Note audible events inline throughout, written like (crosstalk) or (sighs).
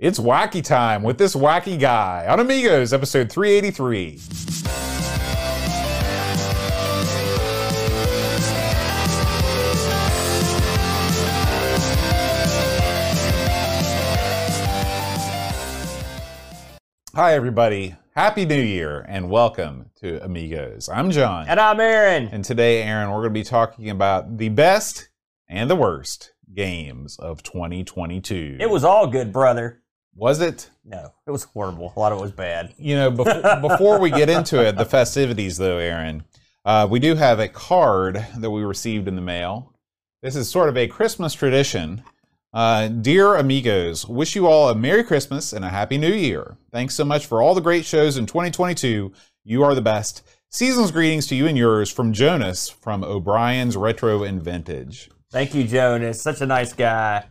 It's wacky time with this wacky guy on Amigos, episode 383. Hi, everybody. Happy New Year and welcome to Amigos. I'm John. And I'm Aaron. And today, Aaron, we're going to be talking about the best and the worst games of 2022. It was all good, brother. Was it? No, it was horrible. A lot of it was bad. You know, before, before we get into it, the festivities, though, Aaron, uh, we do have a card that we received in the mail. This is sort of a Christmas tradition. Uh, dear amigos, wish you all a Merry Christmas and a Happy New Year. Thanks so much for all the great shows in 2022. You are the best. Season's greetings to you and yours from Jonas from O'Brien's Retro and Vintage. Thank you, Jonas. Such a nice guy.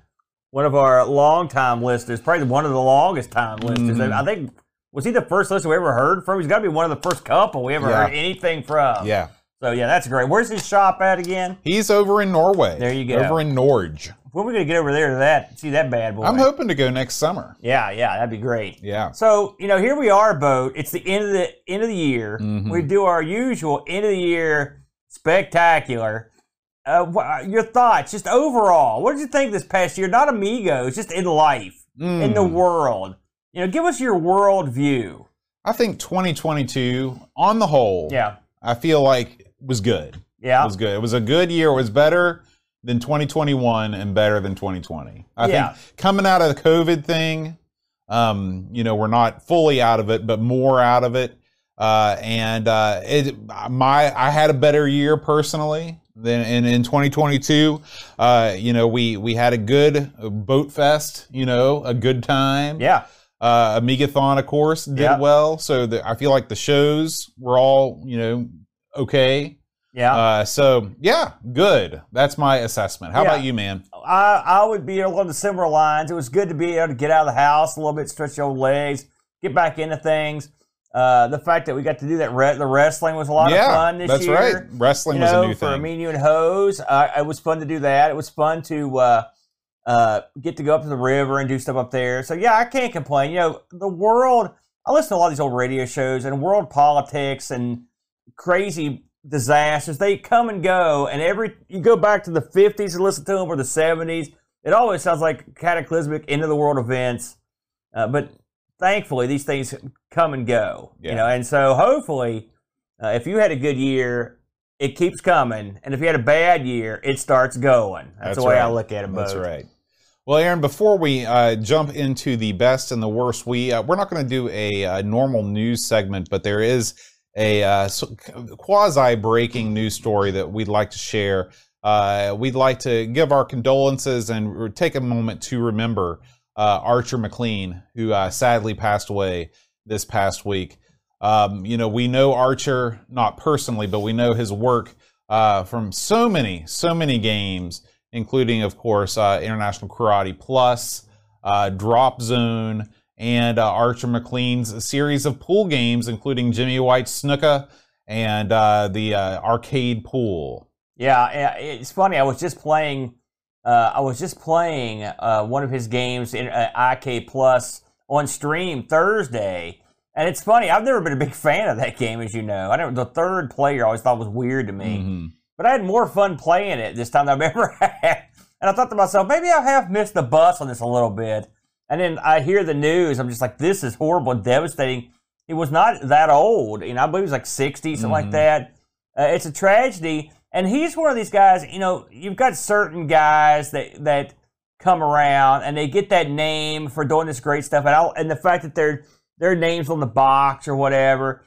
One of our long-time listeners, probably one of the longest time listeners. Mhm. I think was he the first listener we ever heard from? He's got to be one of the first couple we ever Yeah. heard anything from. Yeah. So yeah, that's great. Where's his shop at again? He's over in Norway. There you go. Over in Norge. When are we gonna get over there to that? See that bad boy? I'm hoping to go next summer. Yeah, yeah, that'd be great. Yeah. So you know, here we are, boat. It's the end of the end of the year. Mhm. We do our usual end of the year spectacular. Uh, your thoughts, just overall, what did you think this past year? Not amigos, just in life, in the Mm. world. You know, give us your world view. I think 2022, on the whole, Yeah, I feel like was good. Yeah, It was good. It was a good year. It was better than 2021 and better than 2020. I Yeah. think coming out of the COVID thing, um, you know, we're not fully out of it, but more out of it. Uh, and uh, it, my, I had a better year personally than in, in 2022. Uh, you know, we we had a good boat fest. You know, a good time. yeah, Uh, Amigathon, of course, did Yeah. well. So the, I feel like the shows were all, you know, okay. yeah. Uh, so yeah, good. That's my assessment. How Yeah. about you, man? I I would be along the similar lines. It was good to be able to get out of the house a little bit, stretch your legs, get back into things. Uh, the fact that we got to do that, re- the wrestling was a lot yeah, of fun this that's year. That's right. Wrestling you was know, a new for thing. me, you and Hose. Uh, it was fun to do that. It was fun to uh, uh, get to go up to the river and do stuff up there. So yeah, I can't complain. You know, the world. I listen to a lot of these old radio shows and world politics and crazy disasters. They come and go, and every you go back to the '50s and listen to them or the '70s. It always sounds like cataclysmic end of the world events. Uh, but thankfully, these things come and go. Yeah. You know, and so hopefully, uh, if you had a good year, it keeps coming, and if you had a bad year, it starts going. That's, That's the way I look at it. That's right. Well, Aaron, before we uh, jump into the best and the worst, we uh, we're not going to do a, uh normal news segment, but there is a uh, quasi breaking news story that we'd like to share. Uh, we'd like to give our condolences and take a moment to remember uh, Archer Maclean, who uh, sadly passed away this past week. Um, you know, we know Archer not personally, but we know his work uh, from so many, so many games, including, of course, uh, International Karate Plus, uh, Drop Zone, and uh, Archer Maclean's series of pool games, including Jimmy White's Snooker and uh, the arcade pool. Yeah, it's funny. I was just playing. Uh, I was just playing uh, one of his games in uh, IK Plus on stream Thursday, and it's funny. I've never been a big fan of that game, as you know. I never, the third player I always thought was weird to me, Mhm. but I had more fun playing it this time than I've (laughs) ever had. And I thought to myself, maybe I have missed the bus on this a little bit. And then I hear the news. I'm just like, this is horrible and devastating. He was not that old. You know, I believe he was like 60, something like Mhm. that. Uh, it's a tragedy. And he's one of these guys, you know, you've got certain guys that, that come around and they get that name for doing this great stuff. And, I, and the fact that their, their name's on the box or whatever,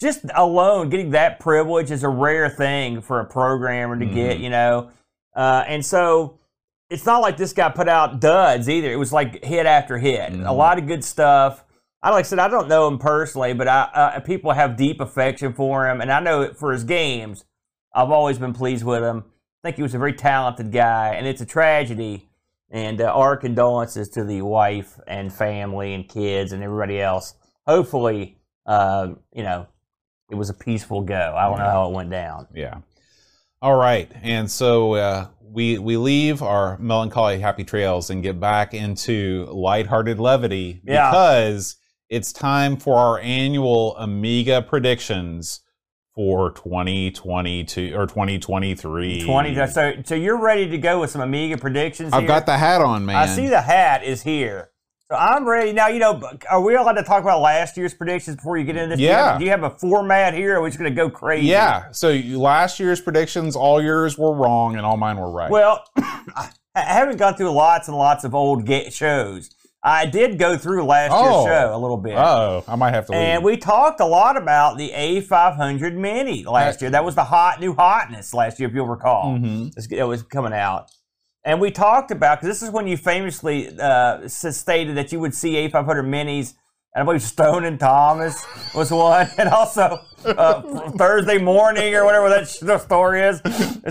just alone getting that privilege is a rare thing for a programmer to get, Mhm. you know. Uh, and so it's not like this guy put out duds either. It was like hit after hit. A Mhm. lot of good stuff. I like I said, I don't know him personally, but I, uh, people have deep affection for him, and I know for his games, I've always been pleased with him. I think he was a very talented guy, and it's a tragedy. And uh, our condolences to the wife and family and kids and everybody else. Hopefully, uh, you know, it was a peaceful go. I don't know how it went down. Yeah. All right, and so uh, we we leave our melancholy happy trails and get back into lighthearted levity Yeah. because it's time for our annual Amiga predictions for 2022 or 2023. 20. So, so you're ready to go with some Amiga predictions? I've here? got the hat on, man. I see the hat is here. So I'm ready. Now, you know, are we allowed to talk about last year's predictions before you get into this? Yeah. Do you have a format here or are we just going to go crazy? Yeah. So last year's predictions, all yours were wrong and all mine were right. Well, (coughs) I haven't gone through lots and lots of old ga- shows. I did go through last Oh. year's show a little bit. oh, I might have to leave. And we talked a lot about the A500 Mini last year. That was the hot new hotness last year, if you'll recall. Mhm. It was coming out. And we talked about, because this is when you famously uh, stated that you would see A500 Minis. And I believe Stone and Thomas was one. (laughs) And also uh, Thursday morning or whatever that sh- the story is,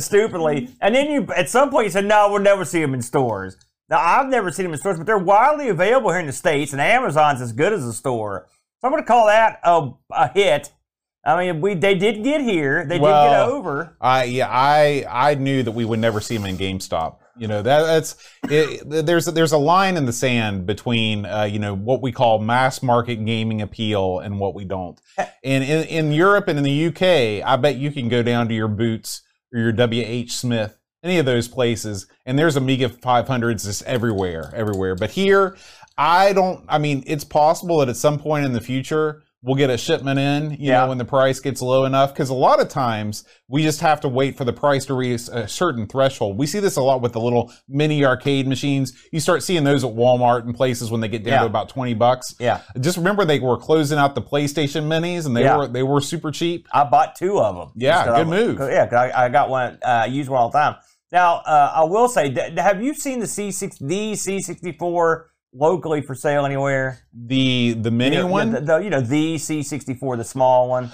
stupidly. And then you, at some point, you said, no, we'll never see them in stores. Now, I've never seen them in stores, but they're widely available here in the States, and Amazon's as good as a store. So I'm going to call that a, a hit. I mean, we they did get here. They did get over. I yeah, I I knew that we would never see them in GameStop. You know that that's it, there's there's a line in the sand between uh, you know what we call mass market gaming appeal and what we don't. And in, in Europe and in the UK, I bet you can go down to your Boots or your WH Smith, any of those places, and there's Amiga 500s just everywhere, everywhere. But here, I don't. I mean, it's possible that at some point in the future we'll get a shipment in. You Yeah. know, when the price gets low enough, because a lot of times we just have to wait for the price to reach a certain threshold. We see this a lot with the little mini arcade machines. You start seeing those at Walmart and places when they get down Yeah. to about twenty bucks. Yeah. Just remember they were closing out the PlayStation Minis, and they Yeah. were they were super cheap. I bought two of them. Yeah, good move. Yeah, I, I got one. Uh, I use one all the time. Now, uh, I will say, th- have you seen the C6, the C64 locally for sale anywhere? The the mini You know, one, the, the- you know, the C64, the small one.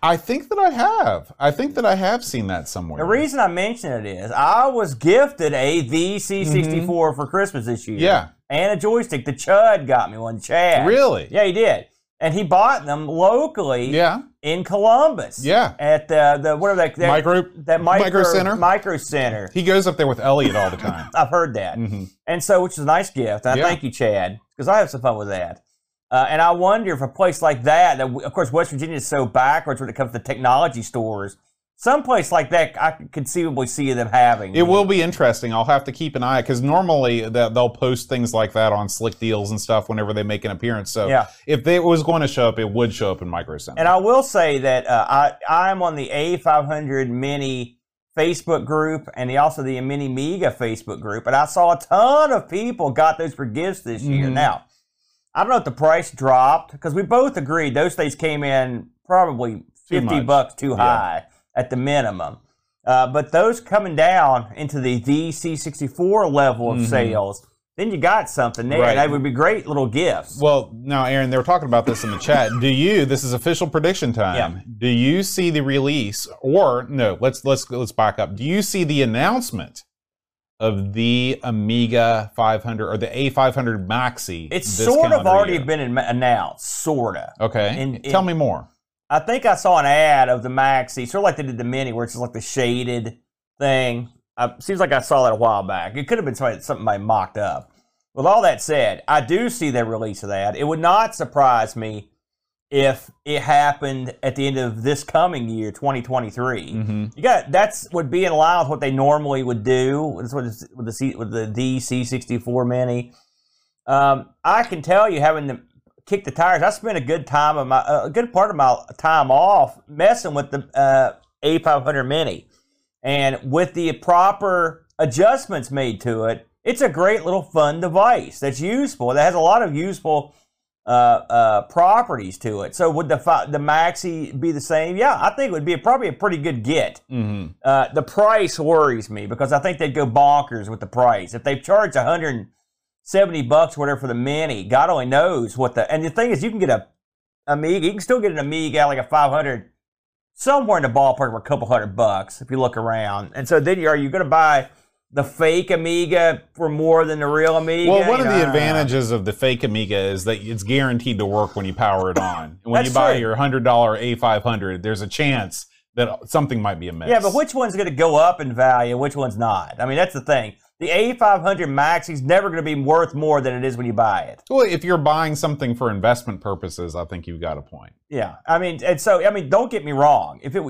I think that I have. I think that I have seen that somewhere. The reason I mention it is I was gifted a the C64 for Christmas this year. Mm-hmm. Yeah. And a joystick. The Chud got me one. Chad. Really? Yeah, he did. And he bought them locally Yeah. In Columbus. Yeah. At the, the whatever that, that Micro that micro, Micro Center? Micro Center. He goes up there with Elliot all the time. (laughs) I've heard that. hmm And so, which is a nice gift. And I thank you, Chad, because I have some fun with that. Uh, and I wonder if a place like that, that of course West Virginia is so backwards when it comes to technology stores, some place like that I could conceivably see them having. It will be interesting. I'll have to keep an eye because normally that they'll post things like that on Slick Deals and stuff whenever they make an appearance. So Yeah. if it was going to show up, it would show up in Micro Center. And I will say that uh, I I'm on the A500 Mini Facebook group and the, also the Mini Mega Facebook group, and I saw a ton of people got those for gifts this year. Mhm. Now, I don't know if the price dropped because we both agreed those things came in probably fifty bucks too Yeah. At the minimum. Uh, but those coming down into the VC64 level of Mhm. sales, then you got something there. Right. That would be great little gifts. well, now, Aaron, they were talking about this in the chat. Do you? This is official prediction time. Yeah. Do you see the release, or no? Let's let's let's back up. Do you see the announcement of the Amiga 500 or the A500 Maxi? It's this sort of already year? been announced, sorta. Okay. in- Tell in- me more. I think I saw an ad of the Maxi, sort of like they did the Mini, where it's just like the shaded thing. Uh, seems like I saw that a while back. It could have been something, something I mocked up. With all that said, I do see the release of that. It would not surprise me if it happened at the end of this coming year, 2023. hmm You got that's would be in line with what they normally would do. That's what with the C, with the DC64 Mini. Um, I can tell you, having to kick the tires, I spent a good time of my a good part of my time off messing with the uh, A500 Mini, and with the proper adjustments made to it, it's a great little fun device that's useful. That has a lot of useful uh, uh, properties to it. So would the the Maxi be the same? Yeah, I think it would be a, probably a pretty good get. hmm Uh, the price worries me because I think they'd go bonkers with the price. If they charge 170 bucks, whatever, for the Mini, God only knows what the. And the thing is, you can get a Amiga. You can still get an Amiga like a 500 somewhere in the ballpark of a couple hundred bucks if you look around. And so then you are you going to buy the fake Amiga for more than the real Amiga? Well, one You of the advantages of the fake Amiga is that it's guaranteed to work when you power it on. When you buy true. your hundred dollar A500, there's a chance that something might be amiss. Yeah, but which one's going to go up in value? Which one's not? I mean, that's the thing. The A500 Maxi's never going to be worth more than it is when you buy it. Well, if you're buying something for investment purposes, I think you've got a point. Yeah, I mean, and so I mean, don't get me wrong. If it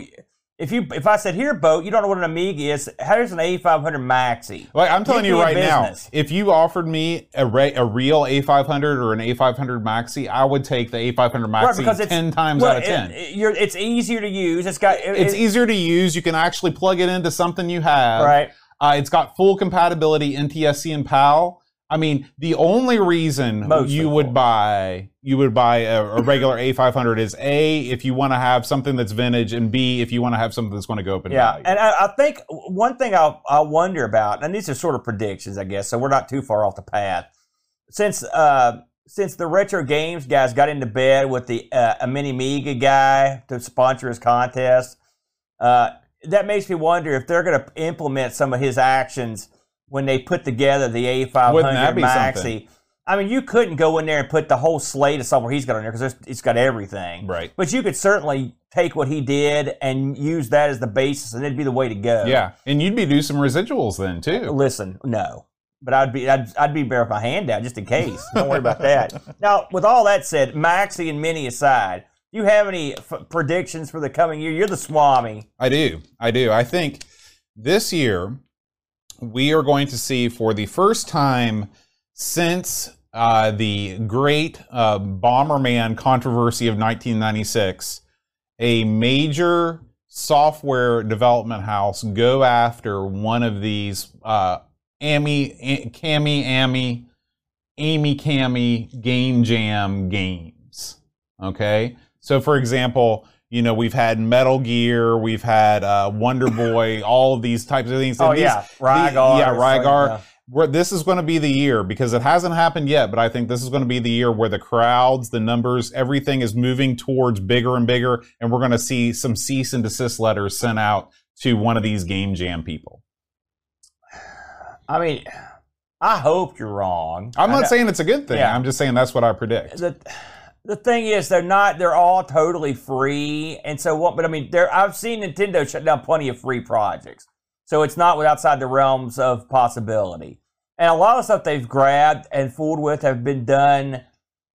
if you if I said here, boat, you don't know what an Amiga is. Here's an A500 Maxi. Like I'm telling Give you right now, if you offered me a, re- a real A500 or an A500 Maxi, I would take the A500 Right, Maxi because it's ten times well, out of ten. It, it's easier to use. It's got it, it's it- easier to use. You can actually plug it into something you have. right. Uh, it's got full compatibility NTSC and PAL. I mean, the only reason Mostly you would buy you would buy a, a regular A500 is a if you want to have something that's vintage, and b if you want to have something that's going to go up in Yeah, value. and I, I think one thing I I wonder about, and these are sort of predictions, I guess, so we're not too far off the path. Since uh, since the retro games guys got into bed with the uh, a mini Mega guy to sponsor his contest, uh, that makes me wonder if they're going to implement some of his actions when they put together the A500 Wouldn't that be Maxi. something? I mean, you couldn't go in there and put the whole slate of somewhere he's got on there because it's got everything. right. But you could certainly take what he did and use that as the basis, and it'd be the way to go. Yeah, and you'd be do some residuals then too. Uh, listen, no, but I'd be I'd, I'd be better with my hand out just in case. Don't worry about that. (laughs) Now, with all that said, Maxi and Mini aside, do you have any f- predictions for the coming year? You're the Swami. I do. I do. I think this year we are going to see for the first time since uh, the great uh, Bomberman controversy of 1996 a major software development house go after one of these uh, Amy, Cami, Amy, Amy Cami Game Jam games. Okay, so for example, you know we've had Metal Gear, we've had uh, Wonder (coughs) Boy, all of these types of things. Oh these- yeah, the- Rygar. yeah, or Rygar. something, Where this is going to be the year because it hasn't happened yet, but I think this is going to be the year where the crowds, the numbers, everything is moving towards bigger and bigger, and we're going to see some cease and desist letters sent out to one of these game jam people. (sighs) I mean, I hope you're wrong. I'm not saying it's a good thing. Yeah. I'm just saying that's what I predict. the the thing is they're not they're all totally free. And so what but i mean there i've seen nintendo shut down plenty of free projects. So it's not outside the realms of possibility. And a lot of stuff they've grabbed and fooled with have been done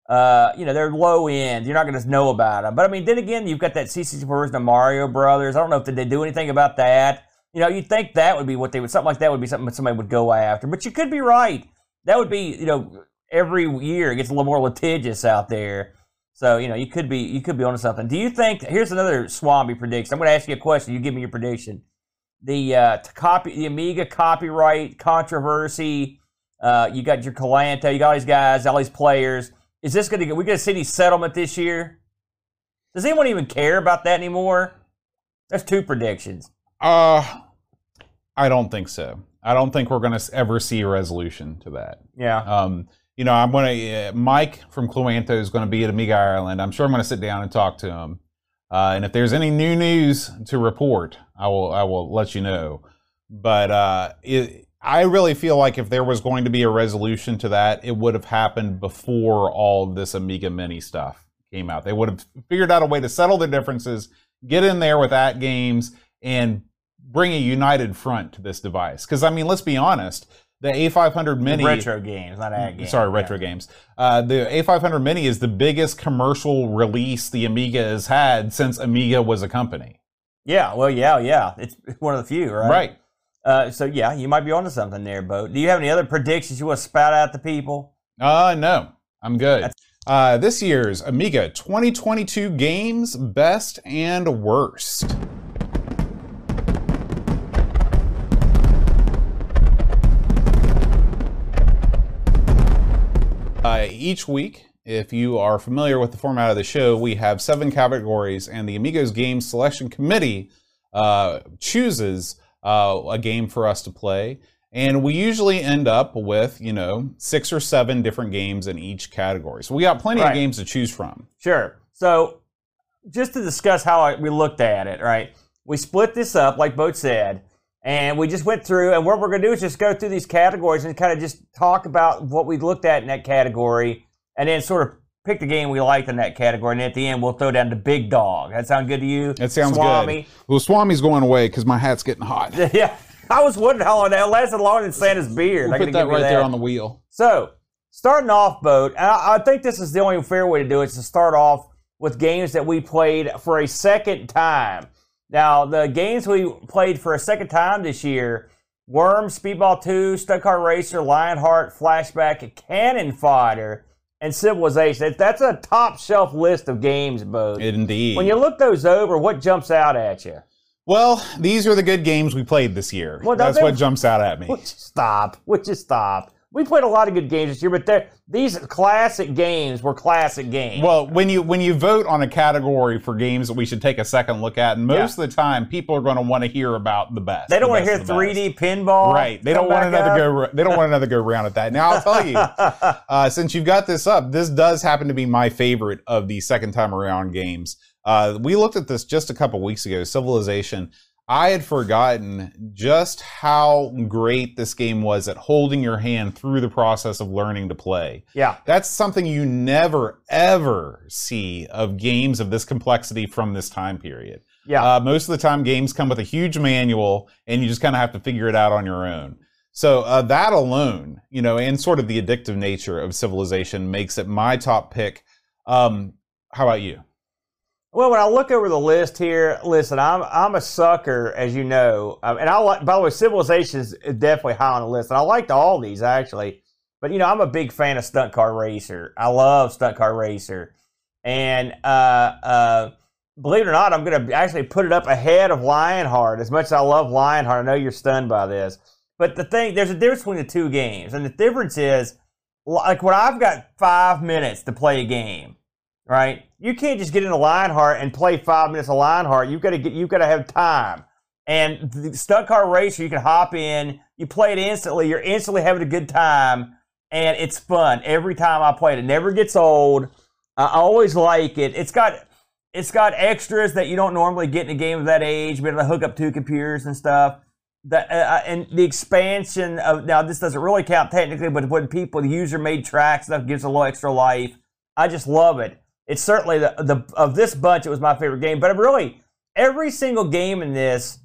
uh, you know they're low end. You're not going to know about them but i mean then again you've got that cc version of mario brothers. I don't know if they do anything about that? You know you'd think that would be what they would something like that would be something that somebody would go after. But you could be right. That would be you know every year it gets a little more litigious out there. So you know you could be you could be onto something. Do you think? Here's another Swami prediction. I'm going to ask you a question. You give me your prediction. The uh, to copy the Amiga copyright controversy. Uh, you got your Cloanto. You got all these guys, all these players. Is this going to? We going to see any settlement this year? Does anyone even care about that anymore? That's two predictions. Uh, I don't think so. I don't think we're going to ever see a resolution to that. Yeah. Um, you know, I'm going to, uh, Mike from Cloanto is going to be at Amiga Ireland. I'm sure I'm going to sit down and talk to him. Uh, and if there's any new news to report, I will, I will let you know. But uh, it, I really feel like if there was going to be a resolution to that, it would have happened before all of this Amiga Mini stuff came out. They would have figured out a way to settle the differences, get in there with at games, and bring a united front to this device. Because I mean, let's be honest, the A500 Mini, retro games, not ad games. sorry, retro games. Uh, the A500 Mini is the biggest commercial release the Amiga has had since Amiga was a company. Yeah. Well, yeah, yeah. It's one of the few, right? Right. Uh, so yeah, you might be onto something there, Bo. Do you have any other predictions you want to spout out to people? Uh, no, I'm good. Uh, this year's Amiga 2022 games, best and worst. Uh, each week, if you are familiar with the format of the show, we have seven categories, and the Amigos Game Selection Committee uh, chooses uh, a game for us to play. And we usually end up with, you know, six or seven different games in each category. So we got plenty Right. of games to choose from. Sure. So, just to discuss how I, we looked at it, right? We split this up, like Boat said, and we just went through. And what we're going to do is just go through these categories and kind of just talk about what we looked at in that category, and then sort of pick the game we liked in that category, and at the end we'll throw down the big dog. That sound good to you? That sounds Swami? good. Well, Swami's going away because my hat's getting hot. (laughs) yeah. I was wondering how long that lasted longer than Santa's beard. We'll I put that right there on the wheel. So, starting off, boat. and I, I think this is the only fair way to do it. Is to start off with games that we played for a second time. Now, the games we played for a second time this year: Worm, Speedball Two, Stunt Car Racer, Lionheart, Flashback, Cannon Fodder, and Civilization. That's a top shelf list of games, boat. Indeed. When you look those over, what jumps out at you? well, these are the good games we played this year. Well, That's they- what jumps out at me. (laughs) Would you stop? Would you stop? We played a lot of good games this year, but these classic games were classic games. Well, when you when you vote on a category for games that we should take a second look at, and most of the time people are going to want to hear about the best. they don't the want to hear best of the best. 3D pinball. Right. They don't want another up. go. They don't want another go round at that. Now I'll tell you, (laughs) uh, since you've got this up, this does happen to be my favorite of the second time around games. Uh, we looked at this just a couple weeks ago. Civilization. I had forgotten just how great this game was at holding your hand through the process of learning to play. Yeah. That's something you never ever see of games of this complexity from this time period. Yeah. Uh, most of the time, games come with a huge manual, and you just kind of have to figure it out on your own. So uh, that alone, you know, and sort of the addictive nature of Civilization makes it my top pick. Um, how about you? Well, when I look over the list here, listen, I'm I'm a sucker, as you know, um, and I like. By the way, Civilization is definitely high on the list, and I liked all these actually. But you know, I'm a big fan of Stunt Car Racer. I love Stunt Car Racer, and uh, uh, believe it or not, I'm going to actually put it up ahead of Lionheart. As much as I love Lionheart, I know you're stunned by this, but the thing there's a difference between the two games, and the difference is like when I've got five minutes to play a game right? You can't just get into Lionheart and play five minutes of Lionheart. You've got to get, you've got to have time. And the stunt car racer, you can hop in, you play it instantly. You're instantly having a good time, and it's fun every time I play it. It never gets old. I always like it. It's got it's got extras that you don't normally get in a game of that age. Be able to hook up two computers and stuff. The, uh, and the expansion of now this doesn't really count technically, but when people the user made tracks stuff gives a little extra life. I just love it. It's certainly the, the of this bunch. It was my favorite game, but really every single game in this,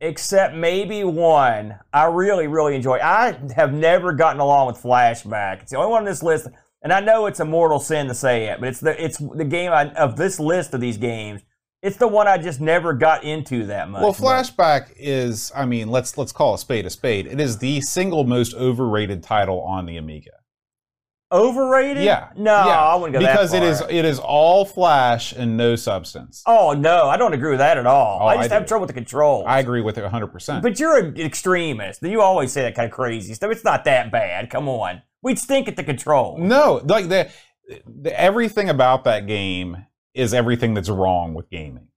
except maybe one, I really really enjoy. I have never gotten along with Flashback. It's the only one on this list, and I know it's a mortal sin to say it, but it's the it's the game I, of this list of these games. It's the one I just never got into that much. Well, but- Flashback is, I mean, let's let's call a spade a spade. It is the single most overrated title on the Amiga. Overrated? Yeah, no, yeah. I wouldn't go because that it is it is all flash and no substance. Oh no, I don't agree with that at all. Oh, I just I have do. trouble with the controls. I agree with it 100. percent But you're an extremist. You always say that kind of crazy stuff. It's not that bad. Come on. We'd stink at the control. No, like the, the everything about that game is everything that's wrong with gaming.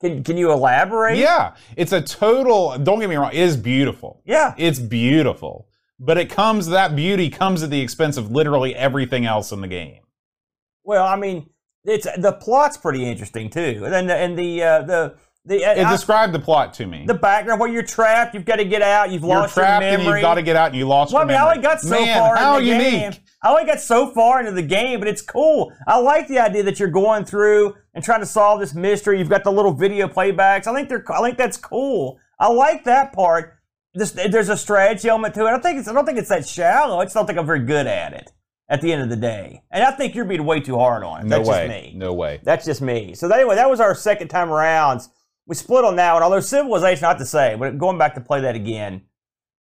Can, can you elaborate? Yeah, it's a total. Don't get me wrong. It is beautiful. Yeah. It's beautiful, but it comes that beauty comes at the expense of literally everything else in the game. Well, I mean, it's the plot's pretty interesting too. And the, and the uh, the the uh, It I- described the plot to me. the background where you're trapped. You've got to get out. You've You're lost trapped your and memory. you've got to get out and you lost Well, I mean, I only got so Man, far how in the unique. game. I only got so far into the game, but it's cool. I like the idea that you're going through and trying to solve this mystery. You've got the little video playbacks. I think they're. I think that's cool. I like that part. This, there's a strategy element to it. I think it's. I don't think it's that shallow. I just don't think I'm very good at it. At the end of the day, and I think you're being way too hard on it. No That's way. just me. No way. That's just me. So anyway, that was our second time around. We split on that one. Although Civilization, not to say, but going back to play that again,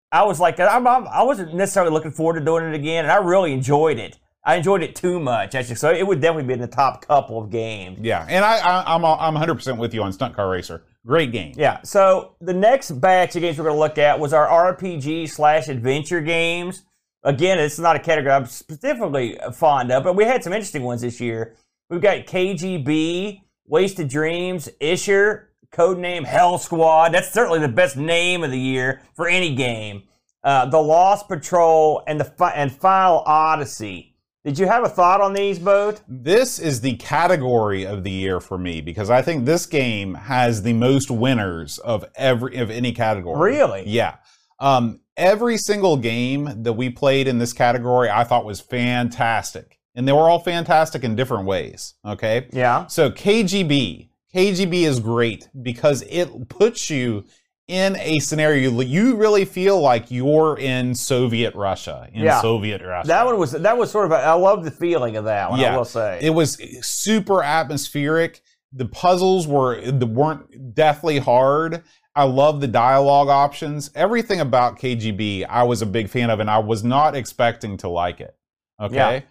I was like, I'm, I'm, I wasn't necessarily looking forward to doing it again, and I really enjoyed it. I enjoyed it too much, actually. So it would definitely be in the top couple of games. Yeah, and I, I I'm I'm 100 percent with you on Stunt Car Racer. Great game. Yeah. So the next batch of games we're going to look at was our RPG slash adventure games. Again, it's not a category I'm specifically fond of, but we had some interesting ones this year. We've got KGB, Wasted Dreams, Ishar, codename Hell Squad. That's certainly the best name of the year for any game. Uh, the Lost Patrol and the fi- and Final Odyssey. Did you have a thought on these both? This is the category of the year for me because I think this game has the most winners of every of any category. Really? Yeah. Um, every single game that we played in this category, I thought was fantastic. and they were all fantastic in different ways. Okay. Yeah. So KGB, KGB is great because it puts you in a scenario you really feel like you're in Soviet Russia, in Yeah. Soviet Russia. That one was that was sort of a, I love the feeling of that one. Yeah. I Yeah. will say. It was super atmospheric. The puzzles were weren't deathly hard. I love the dialogue options. Everything about KGB, I was a big fan of, and I was not expecting to like it. Okay.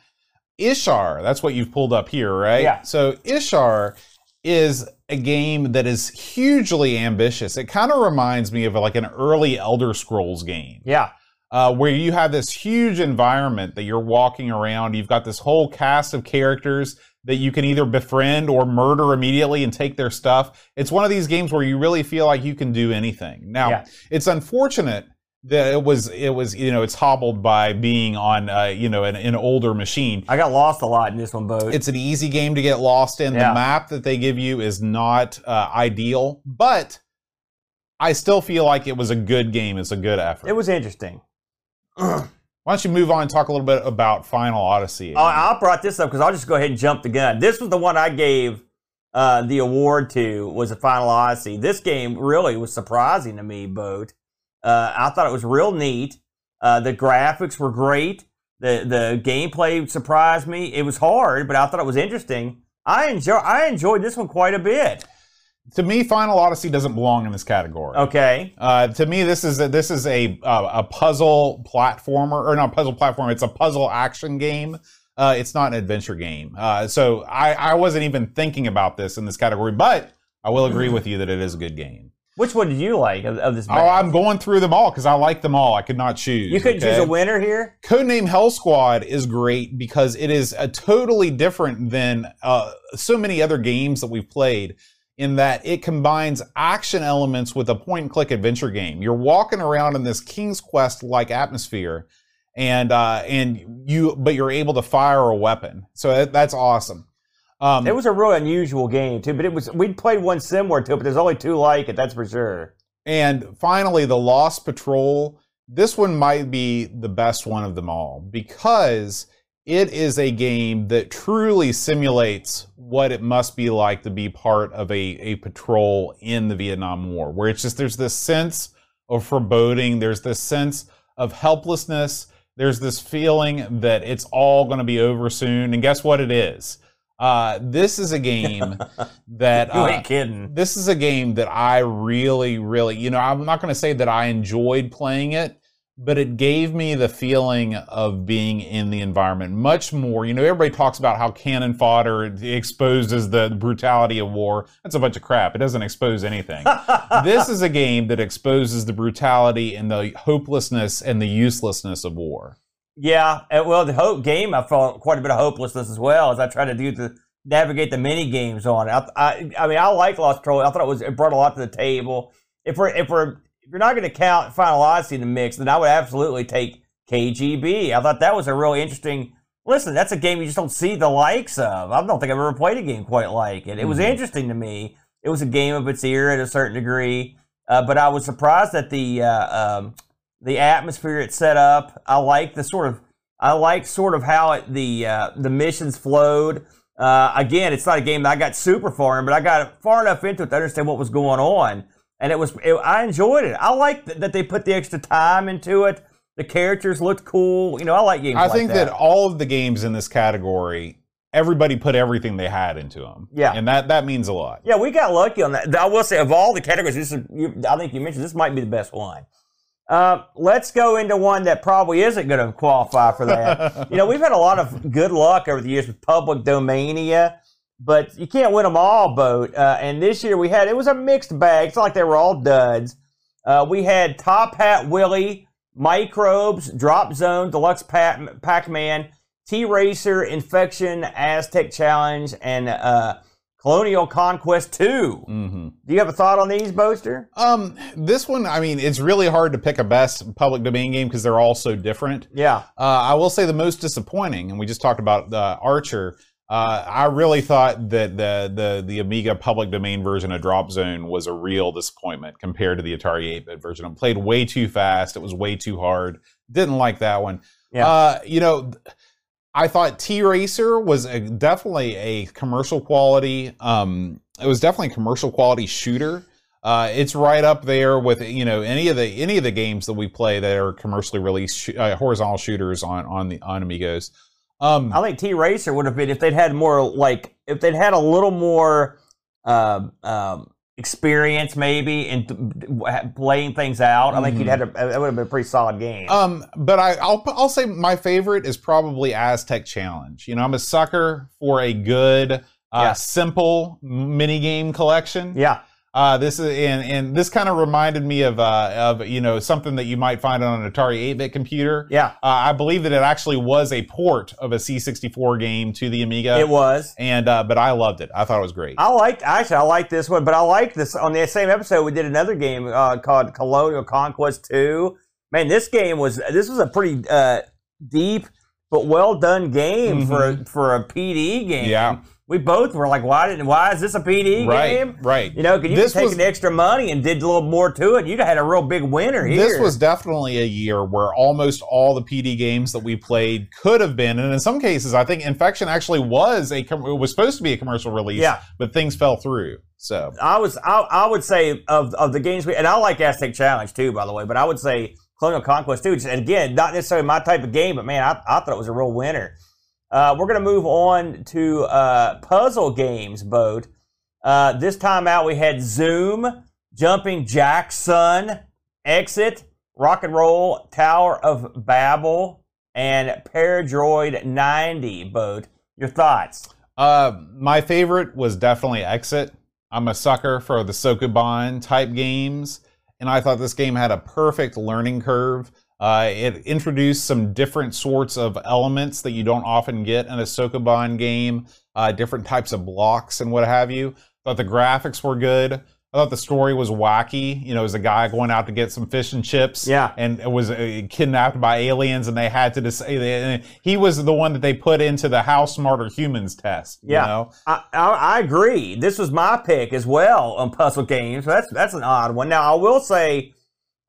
Ishar, that's what you've pulled up here, right? Yeah. So Ishar is a game that is hugely ambitious. It kind of reminds me of like an early Elder Scrolls game yeah. uh, where you have this huge environment that you're walking around. You've got this whole cast of characters that you can either befriend or murder immediately and take their stuff. It's one of these games where you really feel like you can do anything. Now, Yeah. it's unfortunate it was it was you know it's hobbled by being on uh, you know an, an older machine. I got lost a lot in this one, boat. It's an easy game to get lost in. Yeah. The map that they give you is not uh, ideal, but I still feel like it was a good game. It's a good effort. it was interesting. (clears throat) Why don't you move on and talk a little bit about Final Odyssey? I, I brought this up because I'll just go ahead and jump the gun. This was the one I gave uh, the award to was a Final Odyssey. This game really was surprising to me, Boat. Uh, I thought it was real neat. Uh, the graphics were great. The the gameplay surprised me. It was hard, but I thought it was interesting. I enjoy I enjoyed this one quite a bit. to me, Final Odyssey doesn't belong in this category. Okay. Uh, to me, this is a, this is a uh, a puzzle platformer or not puzzle platform. It's a puzzle action game. Uh, it's not an adventure game. Uh, so I, I wasn't even thinking about this in this category, but I will agree with you that it is a good game. Which one did you like of, of this? Oh. I'm going through them all because I like them all. I could not choose. you couldn't okay? choose a winner here. Codename Hell Squad is great because it is a totally different than uh, so many other games that we've played in that it combines action elements with a point and click adventure game. You're walking around in this King's Quest like atmosphere and uh, and you but you're able to fire a weapon. So that's awesome. Um, It was a real unusual game too, but it was we'd played one similar to it, but there's only two like it. That's for sure. And finally, the Lost Patrol. This one might be the best one of them all because it is a game that truly simulates what it must be like to be part of a, a patrol in the Vietnam War, where it's just there's this sense of foreboding, there's this sense of helplessness, there's this feeling that it's all going to be over soon. And guess what it is? Uh, this is a game (laughs) that You uh, ain't kidding. this is a game that I really, really, you know, I'm not going to say that I enjoyed playing it, but it gave me the feeling of being in the environment much more. You know, everybody talks about how cannon fodder exposes the brutality of war. That's a bunch of crap. It doesn't expose anything. (laughs) this is a game that exposes the brutality and the hopelessness and the uselessness of war. Yeah, well, the hope game, I felt quite a bit of hopelessness as well as I tried to do the navigate the mini games on it. I, I, I mean, I like Lost Patrol. I thought it was it brought a lot to the table. If we're if we're if you're not going to count Final Odyssey in the mix, then I would absolutely take KGB. I thought that was a really interesting. Listen, that's a game you just don't see the likes of. I don't think I've ever played a game quite like it. It was Mhm. interesting to me. It was a game of its era at a certain degree, uh, but I was surprised that the uh, um, the atmosphere it's set up. I like the sort of I like sort of how it, the uh, the missions flowed. Uh, again, it's not a game that I got super far in, but I got far enough into it to understand what was going on, and it was it, I enjoyed it. I like th- that they put the extra time into it. The characters looked cool. You know, I like games. I like think that. all of the games in this category, everybody put everything they had into them. Yeah. And that, that means a lot. Yeah, we got lucky on that. I will say, of all the categories, this is, you, I think you mentioned this might be the best one. Uh, let's go into one that probably isn't going to qualify for that. (laughs) you know, we've had a lot of good luck over the years with public domania, but you can't win them all, boat. Uh, and this year we had it was a mixed bag. It's not like they were all duds. Uh, we had Top Hat Willie, Microbes, Drop Zone, Deluxe Pac Man, T Racer, Infection, Aztec Challenge, and uh, Colonial Conquest 2. hmm Do you have a thought on these, Boaster? Um, this one, I mean, it's really hard to pick a best public domain game because they're all so different. Yeah. Uh, I will say the most disappointing, and we just talked about uh, Archer. Uh, I really thought that the, the the Amiga public domain version of Drop Zone was a real disappointment compared to the Atari 8-bit version. It played way too fast. It was way too hard. Didn't like that one. Yeah. Uh, you know, I thought T Racer was a, definitely a commercial quality. Um, it was definitely a commercial quality shooter. Uh, it's right up there with you know any of the any of the games that we play that are commercially released sh- uh, horizontal shooters on on the on Amigos. Um, I think T Racer would have been if they'd had more like if they'd had a little more uh, um, experience maybe in th- playing things out. I think you'd had a, it would have been a pretty solid game. Um, but I, I'll I'll say my favorite is probably Aztec Challenge. You know, I'm a sucker for a good, uh, Yeah. simple mini game collection. yeah, Uh, this is and and this kind of reminded me of uh of you know something that you might find on an Atari 8-bit computer. yeah, Uh, I believe that it actually was a port of a C64 game to the Amiga. it was. and uh, but I loved it. I thought it was great. I liked actually I liked this one, but I liked this on the same episode. We did another game uh, called Colonial Conquest Two. Man, this game was this was a pretty uh, deep but well done game for a, for a PD game. Mm-hmm. Yeah. we both were like, why didn't why is this a PD right, game? right. You know, because you This take was- the extra money and did a little more to it. You'd have had a real big winner here. This was definitely a year where almost all the PD games that we played could have been, and in some cases, I think Infection actually was a it was supposed to be a commercial release, Yeah. but things fell through. So I was I, I would say of of the games we and I like Aztec Challenge too, by the way, but I would say Colonial Conquest too. And again, not necessarily my type of game, but man, I, I thought it was a real winner. Uh, we're gonna move on to uh, puzzle games, boat. Uh, this time out, we had Zoom, Jumping Jackson, Exit, Rock and Roll, Tower of Babel, and Paradroid 90. Boat. Your thoughts? Uh, my favorite was definitely Exit. I'm a sucker for the Sokoban type games, and I thought this game had a perfect learning curve. Uh, it introduced some different sorts of elements that you don't often get in a Sokoban game, uh, different types of blocks and what have you. Thought the graphics were good. I thought the story was wacky. You know, it was a guy going out to get some fish and chips. Yeah. And it was uh, kidnapped by aliens, and they had to decide. He was the one that they put into the How Smarter Humans test. You Yeah. know? I, I, I agree. This was my pick as well on puzzle games. That's that's an odd one. Now I will say,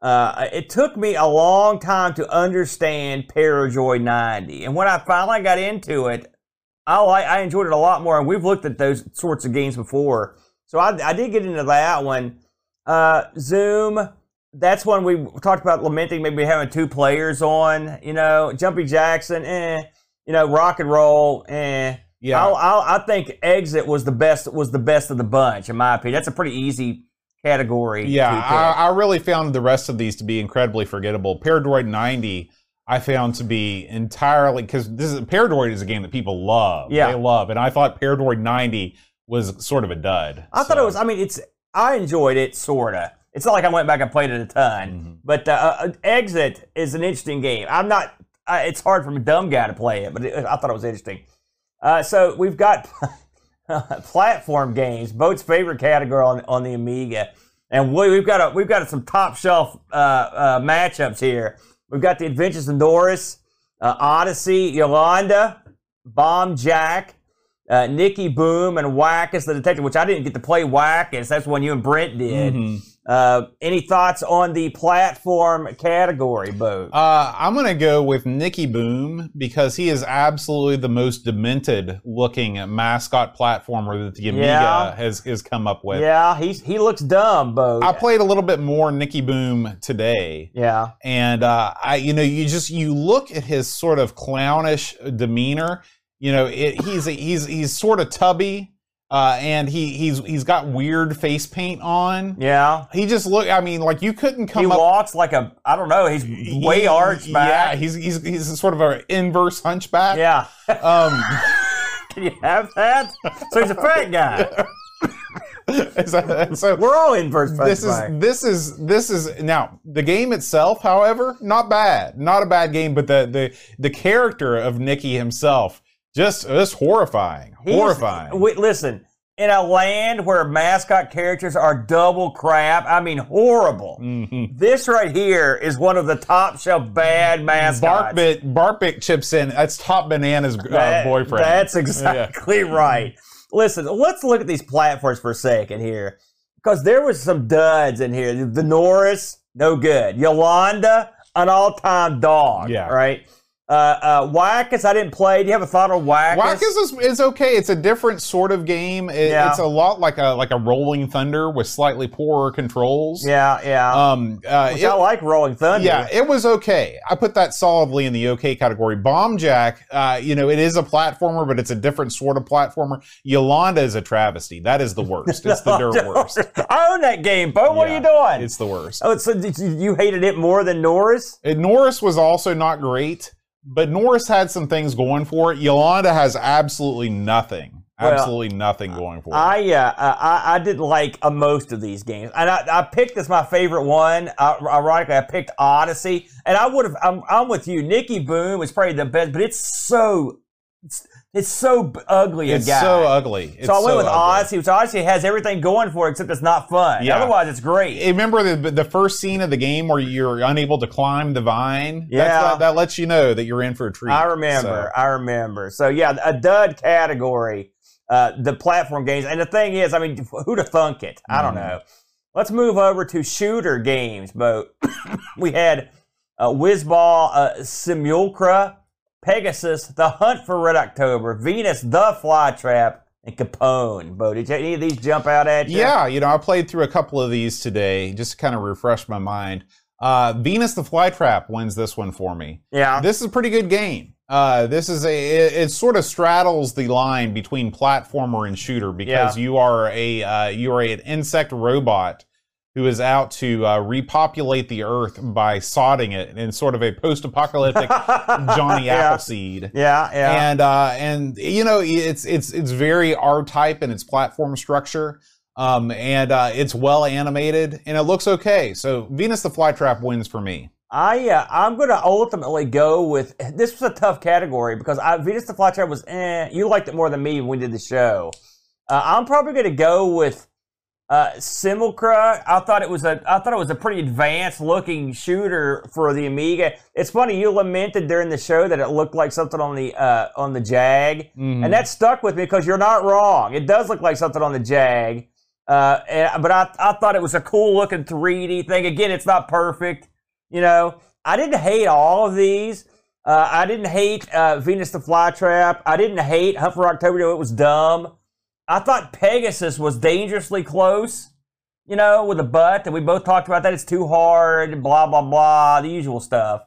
uh, it took me a long time to understand Paradroid 90, and when I finally got into it, I I enjoyed it a lot more. And we've looked at those sorts of games before, so I, I did get into that one. Uh, Zoom. That's one we talked about lamenting maybe having two players on. You know, Jumpy Jackson, eh. You know, rock and roll, eh. Yeah. I'll, I'll, I think Exit was the best was the best of the bunch in my opinion. That's a pretty easy category. Yeah. I, I really found the rest of these to be incredibly forgettable. Paradroid 90, I found to be entirely because this is Paradroid is a game that people love. Yeah. they love, and I thought Paradroid 90 was sort of a dud. I thought it was. I mean, it's. I enjoyed it sorta. It's not like I went back and played it a ton, Mhm. but uh, uh, Exit is an interesting game. I'm not. Uh, it's hard for a dumb guy to play it, but it, I thought it was interesting. Uh, so we've got (laughs) platform games, Boat's favorite category on, on the Amiga, and we, we've got a, we've got some top shelf uh, uh, matchups here. We've got the Adventures of Doris, uh, Odyssey, Yolanda, Bomb Jack, uh, Nicky Boom, and Wackus the Detective, which I didn't get to play Wackus. That's one you and Brent did. Mhm. Uh, any thoughts on the platform category, Boat? Uh, I'm gonna go with Nicky Boom because he is absolutely the most demented looking mascot platformer that the Amiga Yeah. has has come up with. yeah, he's he looks dumb, Boat. I played a little bit more Nicky Boom today. yeah. and uh, I, you know, you just you look at his sort of clownish demeanor. You know, it, he's he's he's sort of tubby, uh, and he he's he's got weird face paint on. Yeah. He just look. I mean, like you couldn't He come up. He walks like a, I don't know, he's way he- arched back. Yeah, he's he's he's sort of an inverse hunchback. Yeah. Um, (laughs) Can you have that? So he's a fat guy. (laughs) so, so We're all inverse this is this is this is now the game itself however not bad not a bad game but the the the character of Nicky himself just just horrifying He's- horrifying Wait, listen, in a land where mascot characters are double crap, I mean horrible. Mhm. This right here is one of the top shelf bad mascots. Barkbit Barkbit chips in that's top bananas uh, That- boyfriend That's (laughs) exactly right. Listen, let's look at these platforms for a second here. Because there was some duds in here. The Norris, no good. Yolanda, an all-time dog. Yeah. Right? Uh, uh, Wackus, I didn't play. Do you have a thought on Wackus? Wackus is, is okay. It's a different sort of game. It, Yeah. It's a lot like a like a Rolling Thunder with slightly poorer controls. Yeah, yeah. Um. Uh, Which it- I like Rolling Thunder. yeah, it was okay. I put that solidly in the okay category. Bomb Jack, uh, you know, it is a platformer, but it's a different sort of platformer. Yolanda is a travesty. That is the worst. It's the (laughs) dirt worst. I own that game, Bo. What Yeah, are you doing? It's the worst. oh, so did you, you hated it more than Norris? And Norris was also not great, but Norris had some things going for it. Yolanda has absolutely nothing. Well, Absolutely nothing going for it. I, uh, I I didn't like uh, most of these games, and I, I picked as my favorite one. Uh, ironically, I picked Odyssey, and I would have. I'm, I'm with you. Nicky Boom was probably the best, but it's so it's, it's so b- ugly. it's guy. so ugly. It's so I went with ugly. Odyssey, which Odyssey has everything going for it except it's not fun. Yeah. Otherwise, it's great. Remember the the first scene of the game where you're unable to climb the vine? Yeah. That, that lets you know that you're in for a treat. I remember. I remember. So yeah, a dud category, uh, the platform games. And the thing is, I mean, who'd have thunk it? I don't Mhm. know. Let's move over to shooter games, But (coughs) we had uh, Wizball, uh, Simulacra, Pegasus, The Hunt for Red October, Venus, The Flytrap, and Capone. Bo, did you, any of these jump out at you? Yeah, you know, I played through a couple of these today just to kind of refresh my mind. Uh, Venus the Flytrap wins this one for me. Yeah. This is a pretty good game. Uh, this is a it, it sort of straddles the line between platformer and shooter because you are a uh, you are an insect robot who is out to uh, repopulate the earth by sodding it in sort of a post-apocalyptic (laughs) Johnny yeah. Appleseed. Yeah, yeah. And uh, and you know it's it's it's very R type in its platform structure. Um, and uh, it's well animated and it looks okay. So Venus the Flytrap wins for me. I uh, I'm gonna ultimately go with this was a tough category because I, Venus the Flytrap was eh. You liked it more than me when we did the show. Uh, I'm probably gonna go with uh, Simulacra. I thought it was a I thought it was a pretty advanced looking shooter for the Amiga. It's funny you lamented during the show that it looked like something on the uh, on the Jag, Mhm. and that stuck with me because you're not wrong. It does look like something on the Jag. Uh, and, but I, I thought it was a cool looking 3D thing. Again, it's not perfect. You know, I didn't hate all of these. Uh, I didn't hate uh, Venus the Flytrap. I didn't hate Hunt for October. It was dumb. I thought Pegasus was dangerously close. You know, with a butt, and we both talked about that. It's too hard. Blah blah blah. The usual stuff.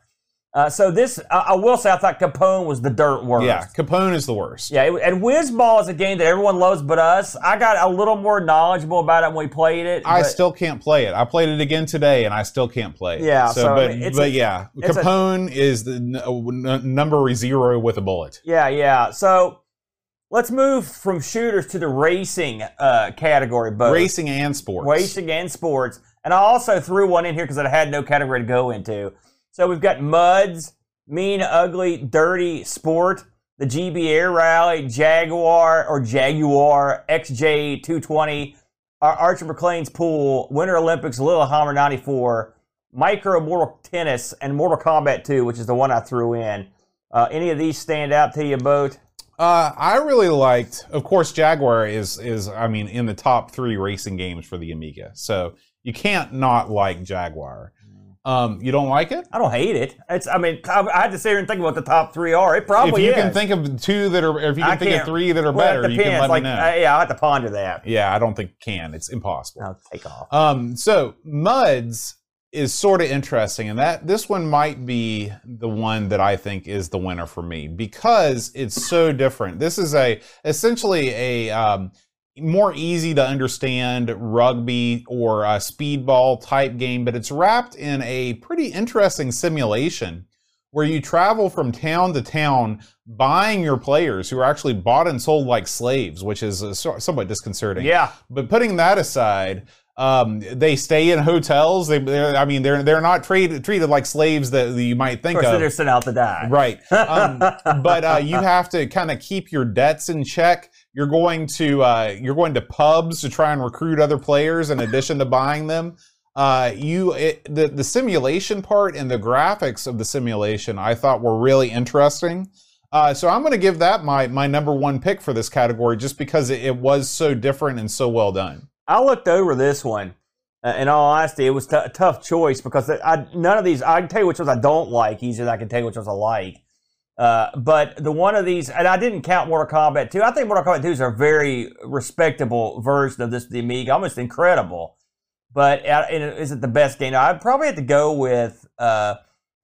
Uh, so this, I, I will say, I thought Capone was the dirt worst. Yeah, Capone is the worst. Yeah, it- and Wizball is a game that everyone loves but us. I got a little more knowledgeable about it when we played it. I still can't play it. I played it again today, and I still can't play it. Yeah, so, I but mean, it's but a- yeah, it's a- Capone is the n- number zero with a bullet. Yeah, yeah. So let's move from shooters to the racing uh, category, both Racing and sports. racing and sports. And I also threw one in here because I had no category to go into. So we've got Muds, Mean, Ugly, Dirty, Sport, the GB Air Rally, Jaguar or Jaguar, XJ220, Ar- Archer Maclean's Pool, Winter Olympics, Lillehammer 94, Micro Mortal Tennis, and Mortal Kombat 2, which is the one I threw in. Uh, any of these stand out to you, both? Uh, I really liked, of course, Jaguar is is I mean in the top three racing games for the Amiga, so you can't not like Jaguar. Um, you don't like it? I don't hate it. It's. I mean, I, I had to sit here and think about what the top three are. It probably if you is. can think of two that are, if you I can think of can't- three that are well, it better, you can depends. let like, me know. uh, yeah, I'll have to ponder that. yeah, I don't think you can. It's impossible. I'll take off. Um, so Muds is sort of interesting, and that this one might be the one that I think is the winner for me because it's so different. This is a essentially a um, more easy to understand rugby or a speedball type game, but it's wrapped in a pretty interesting simulation where you travel from town to town buying your players who are actually bought and sold like slaves, which is uh, somewhat disconcerting. Yeah, But putting that aside, um, they stay in hotels. They, they're, I mean, they're they're not treated treated like slaves that you might of think course of. they're sent out to die. Right. (laughs) Um, but uh, you have to kind of keep your debts in check. You're going to uh, you're going to pubs to try and recruit other players in addition to buying them. Uh, you it, the the simulation part and the graphics of the simulation I thought were really interesting. Uh, so I'm going to give that my my number one pick for this category just because it, it was so different and so well done. I looked over this one. Uh, in all honesty, it was t- a tough choice because I, none of these. I can tell you which ones I don't like easier than I can tell you which ones I like. Uh, but the one of these, and I didn't count Mortal Kombat 2. I think Mortal Kombat 2 is a very respectable version of this, the Amiga, almost incredible. But uh, is it the best game? I'd probably have to go with uh,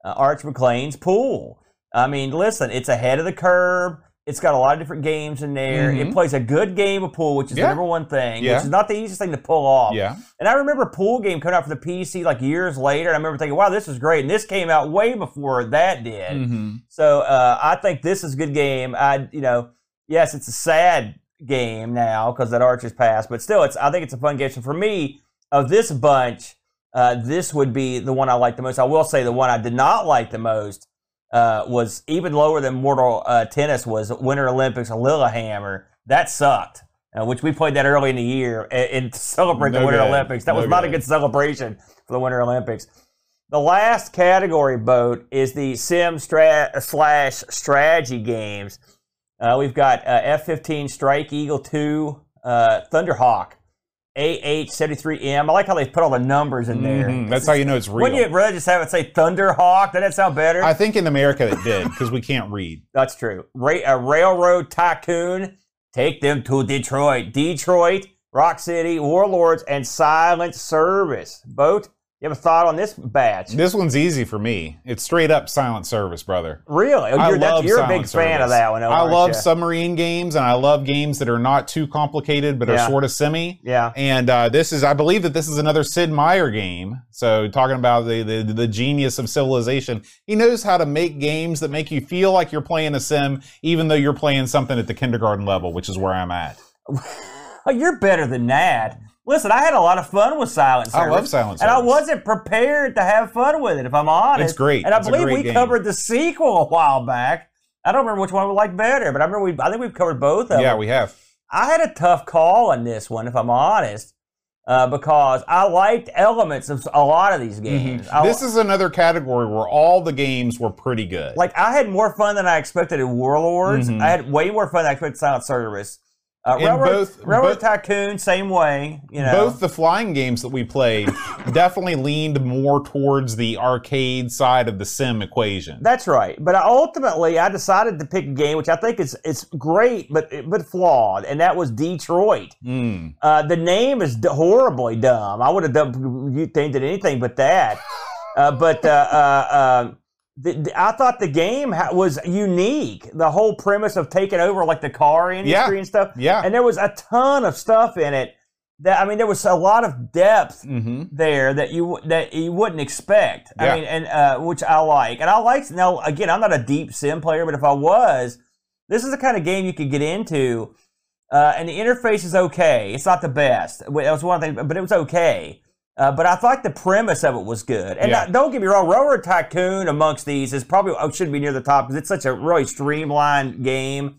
uh, Arch Maclean's Pool. I mean, listen, it's ahead of the curve. It's got a lot of different games in there. It Mhm. plays a good game of pool, which is Yeah. the number one thing, Yeah. which is not the easiest thing to pull off. Yeah. And I remember pool game coming out for the PC like years later. And I remember thinking, wow, this is great. And this came out way before that did. Mm-hmm. So uh, I think this is a good game. I, you know, yes, it's a sad game now because that Archer's passed, but still, it's. I think it's a fun game. So for me, of this bunch, uh, this would be the one I like the most. I will say the one I did not like the most uh, was even lower than Mortal uh, Tennis was Winter Olympics Lillehammer. That sucked. Uh, which we played that early in the year and, and to celebrate the Winter good. Olympics. That was No not a good. celebration for the Winter Olympics. The last category boat is the sim strat slash strategy games. Uh, we've got uh, F-15 Strike Eagle 2, uh, Thunderhawk, AH-73M. I like how they put all the numbers in there. Mhm. That's how you know it's real. Wouldn't you rather just have it say Thunderhawk? Doesn't that sound better? I think in America it did because we can't read. (laughs) That's true. Ra- a railroad tycoon. Take them to Detroit. Detroit, Rock City, Warlords, and Silent Service. Boat. You have a thought on this batch? This one's easy for me. It's straight up silent service, brother. Really? Oh, I you're, that's- love you're a big fan of that one. I love you? submarine games and I love games that are not too complicated but Yeah. are sort of semi. Yeah. And uh, this is, I believe that this is another Sid Meier game. So talking about the, the the genius of civilization, he knows how to make games that make you feel like you're playing a sim, even though you're playing something at the kindergarten level, which is where I'm at. (laughs) You're better than that. Listen, I had a lot of fun with Silent Service. I love Silent And I wasn't prepared to have fun with it, if I'm honest. It's great. And I It's believe we game. covered the sequel a while back. I don't remember which one we liked better, but I remember we. I think we've covered both of yeah, them. Yeah, we have. I had a tough call on this one, if I'm honest, uh, because I liked elements of a lot of these games. Mm-hmm. This is another category where all the games were pretty good. like I had more fun than I expected in Warlords. Mhm. I had way more fun than I expected in Silent Service. Uh, Railroad, both- Railroad both- Tycoon, same way. You know, Both the flying games that we played (laughs) definitely leaned more towards the arcade side of the sim equation. That's right. But I ultimately, I decided to pick a game which I think is it's great, but but flawed, and that was Detroit. Mm. Uh, the name is d- horribly dumb. I would have done you think that anything but that. (laughs) Uh, but uh, uh, uh, the, the- I thought the game ha- was unique. The whole premise of taking over like the car industry Yeah. and stuff. Yeah. And there was a ton of stuff in it. That I mean, there was a lot of depth hmm there that you that you wouldn't expect. Yeah. I mean, and uh, which I like, and I like. Now, again, I'm not a deep sim player, but if I was, this is the kind of game you could get into. Uh, and the interface is okay. It's not the best. That was one thing, but it was okay. Uh, but I thought the premise of it was good. And Yeah. uh, don't get me wrong, Railroad Tycoon amongst these is probably oh, should be near the top because it's such a really streamlined game.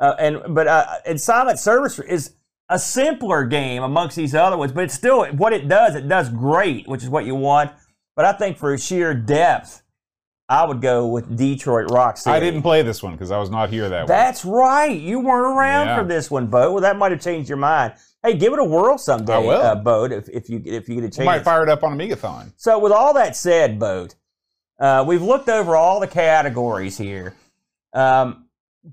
Uh, and but uh, and Silent Service is a simpler game amongst these other ones, but it's still what it does. It does great, which is what you want. But I think for sheer depth, I would go with Detroit Rock City. I didn't play this one because I was not here that way. That's right. You weren't around Yeah. for this one, Bo. Well, that might have changed your mind. Hey, give it a whirl someday, I will. Uh, if, if you if you get a chance. might fire it up on Amigathon. So, with all that said, Boat, uh, we've looked over all the categories here. Um,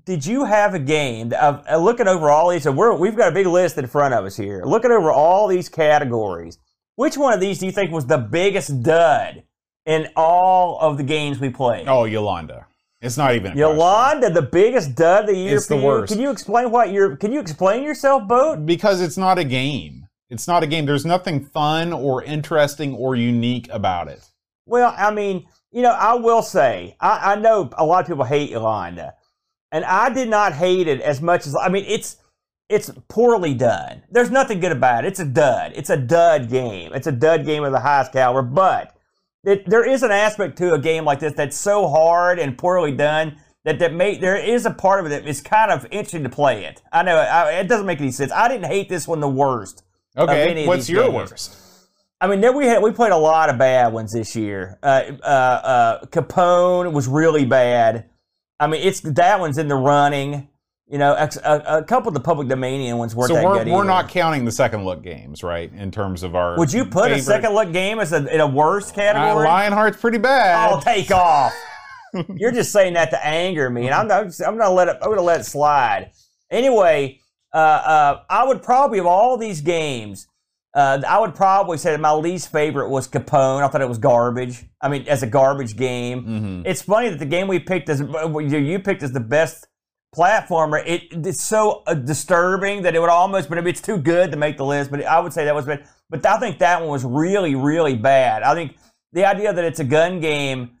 did you have a game? Of, uh, looking over all these, we're, we've got a big list in front of us here. Looking over all these categories, which one of these do you think was the biggest dud in all of the games we played? Oh, Yolanda. It's not even. Yolanda, the biggest dud of the year It's the you. worst. Can you explain what you're? Can you explain yourself, Boat? because it's not a game. It's not a game. There's nothing fun or interesting or unique about it. Well, I mean, you know, I will say, I, I know a lot of people hate Yolanda, and I did not hate it as much as I mean, it's it's poorly done. There's nothing good about it. It's a dud. It's a dud game. It's a dud game of the highest caliber. But it, there is an aspect to a game like this that's so hard and poorly done that that may there is a part of it that is kind of interesting to play it. I know I, it doesn't make any sense. I didn't hate this one the worst. Okay, what's your games. worst? I mean, then we had we played a lot of bad ones this year. Uh, uh, uh, Capone was really bad. I mean, it's that one's in the running. You know, ex- a, a couple of the public dominion ones weren't So that we're, good we're not counting the second look games, right? In terms of our. Would you put a second look game as a, in a worst Uh, category? Lionheart's pretty bad. I'll take off. (laughs) You're just saying that to anger me, and I'm I'm, I'm gonna let it. I'm gonna let it slide. Anyway, uh, uh, I would probably of all these games, uh, I would probably say that my least favorite was Capone. I thought it was garbage. I mean, as a garbage game. hmm It's funny that the game we picked as you picked as the best platformer. It, it's so uh, disturbing that it would almost, but it's too good to make the list. But I would say that was bad. But I think that one was really, really bad. I think the idea that it's a gun game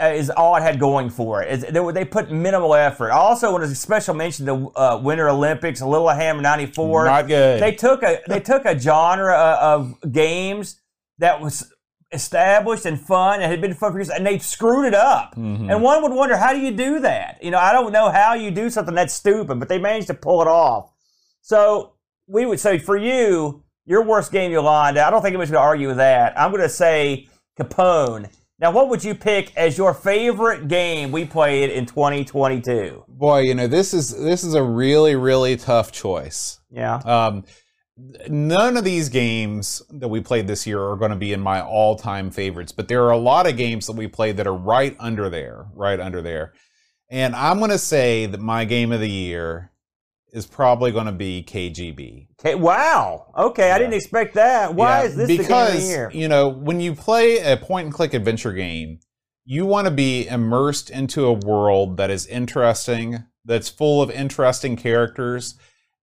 uh, is all it had going for it. They, they put minimal effort. I also want to special mention the uh, Winter Olympics, Lillehammer '94 Not good. they took a they took a genre of games that was established and fun and had been fun for years, and they screwed it up. Mhm. And one would wonder how do you do that? You know, I don't know how you do something that's stupid, but they managed to pull it off. So we would say for you, your worst game, Yolanda. I don't think anybody's going to argue with that. I'm going to say Capone. Now, what would you pick as your favorite game we played in 2022? Boy, you know this is this is a really really tough choice. Yeah. Um, none of these games that we played this year are going to be in my all-time favorites, but there are a lot of games that we played that are right under there, right under there. And I'm going to say that my game of the year is probably going to be KGB. Okay. Wow. Okay, I didn't expect that. Why Yeah, is this the game because of the year? you know when you play a point and click adventure game, you want to be immersed into a world that is interesting, that's full of interesting characters,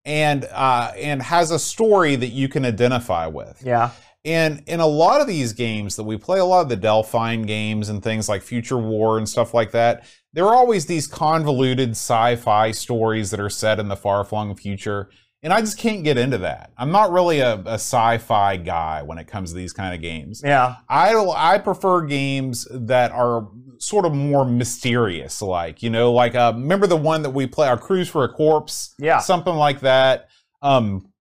and uh, and has a story that you can identify with. Yeah. And in a lot of these games that we play, a lot of the Delphine games and things like Future War and stuff like that, there are always these convoluted sci-fi stories that are set in the far-flung future. And I just can't get into that. I'm not really a, a sci-fi guy when it comes to these kind of games. Yeah. I I prefer games that are sort of more mysterious, like you know, like uh, remember the one that we play, our Cruise for a Corpse, Yeah. something like that. Um,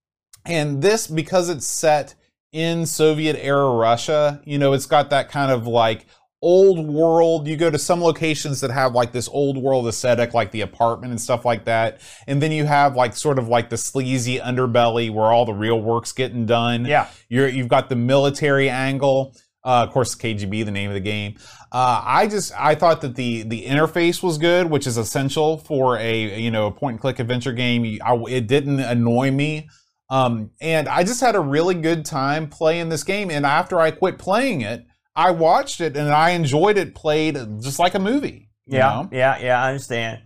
and this because it's set in Soviet era Russia, you know, it's got that kind of like old world. You go to some locations that have like this old world aesthetic, like the apartment and stuff like that, and then you have like sort of like the sleazy underbelly where all the real work's getting done. Yeah. You're, you've got the military angle. Uh, of course, KGB, the name of the game. Uh, I just I thought that the the interface was good, which is essential for a you know a point and click adventure game. I, it didn't annoy me, um, and I just had a really good time playing this game. And after I quit playing it, I watched it and I enjoyed it. Played just like a movie. Yeah. know? Yeah. Yeah. I understand.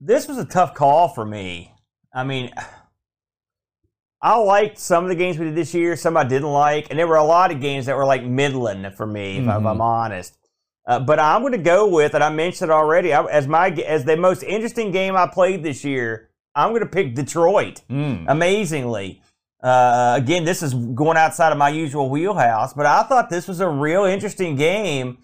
This was a tough call for me. I mean, I liked some of the games we did this year, some I didn't like, and there were a lot of games that were like Midland for me, if, Mhm. I'm honest. Uh, but I'm going to go with, and I mentioned it already, I, as my as the most interesting game I played this year. I'm going to pick Detroit. Mm. amazingly. Uh, again, this is going outside of my usual wheelhouse, but I thought this was a real interesting game.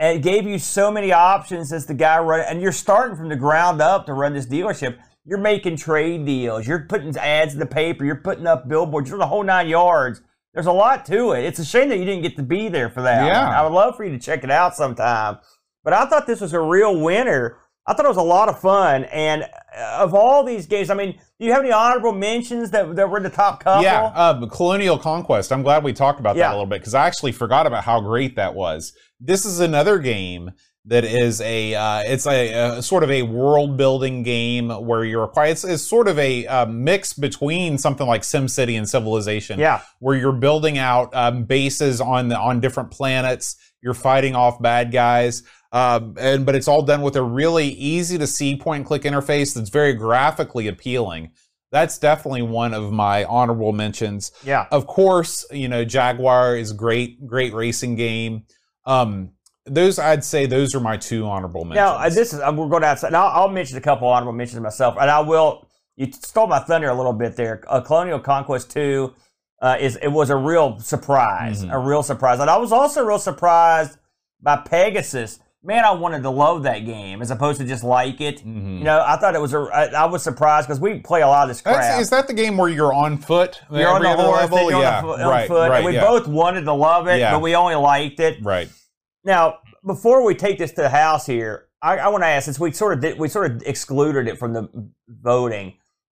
And it gave you so many options as the guy running, and you're starting from the ground up to run this dealership. You're making trade deals. You're putting ads in the paper. You're putting up billboards. You're the whole nine yards. There's a lot to it. It's a shame that you didn't get to be there for that. Yeah. I would love for you to check it out sometime. But I thought this was a real winner. I thought it was a lot of fun. And uh, of all these games, I mean, do you have any honorable mentions that, that were in the top couple? Yeah, uh, Colonial Conquest. I'm glad we talked about Yeah. that a little bit because I actually forgot about how great that was. This is another game that is a uh, it's a, a sort of a world building game where you're quite it's, it's sort of a uh, mix between something like SimCity and Civilization. Yeah. where you're building out um, bases on the, on different planets. You're fighting off bad guys, um, and but it's all done with a really easy to see point and click interface that's very graphically appealing. That's definitely one of my honorable mentions. Yeah. Of course, you know Jaguar is great, great racing game. Um, those I'd say those are my two honorable mentions. Now, uh, this is, uh, we're going outside. Now, I'll mention a couple honorable mentions myself, and I will. You stole my thunder a little bit there. Uh, Colonial Conquest 2 uh, is it was a real surprise, Mhm. a real surprise. And I was also real surprised by Pegasus. Man, I wanted to love that game as opposed to just like it. Mhm. You know, I thought it was a. I, I was surprised because we play a lot of this crap. That's, is that the game where you're on foot? You're on the horse, level? you're yeah, on, the, on right, foot, right, and we yeah, both wanted to love it, Yeah. but we only liked it. right. Now, before we take this to the house here, I, I want to ask since we sort of did, we sort of excluded it from the voting.